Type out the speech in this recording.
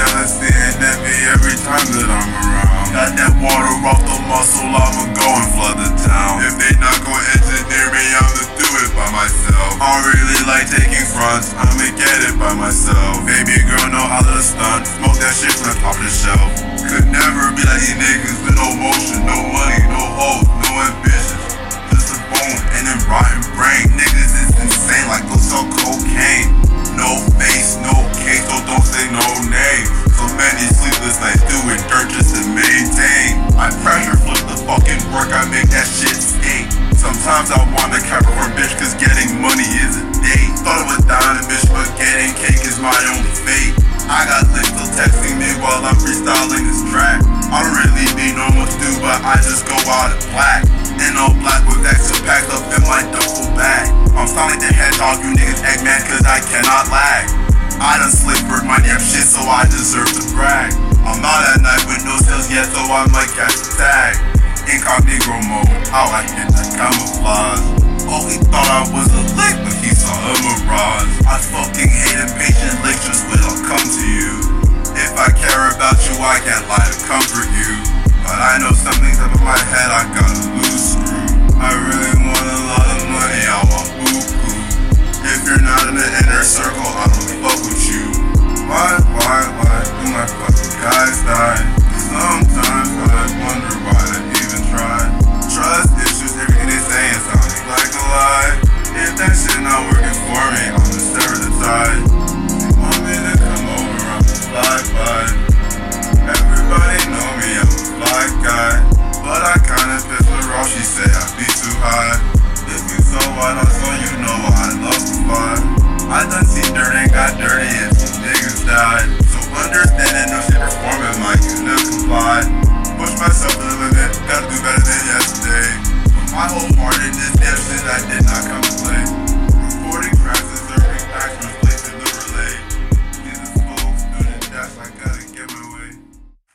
jealous and envy every time that I'm around. Got that water off the muscle, I'ma go and flood the town. If they not gon' engineer me, I'ma do it by myself. I don't really like taking fronts, I'ma get it by myself. Baby girl, know how to stunt, smoke that shit, not off the shelf. Pressure flip the fucking work, I make that shit stink. Sometimes I want a Capricorn bitch, cause getting money is a date. Thought of a diamond bitch, but getting cake is my only fate. I got licks still texting me while I'm freestyling this track. I don't really be what to do, but I just go out black. In all black with extra packed up in my duffel bag. I'm sounding the hedgehog, you niggas Eggman, cause I cannot lag. I done slippered my damn shit, so I deserve to brag. I'm not at yet, so I might catch a tag. Incognito mode, how I get the camouflage. Oh, he thought I was a lick, but he saw a mirage. I fucking hate impatient lectures when I'll come to you. If I care about you, I can't lie to comfort you. But I know something's up in my head, I got a loose screw. I really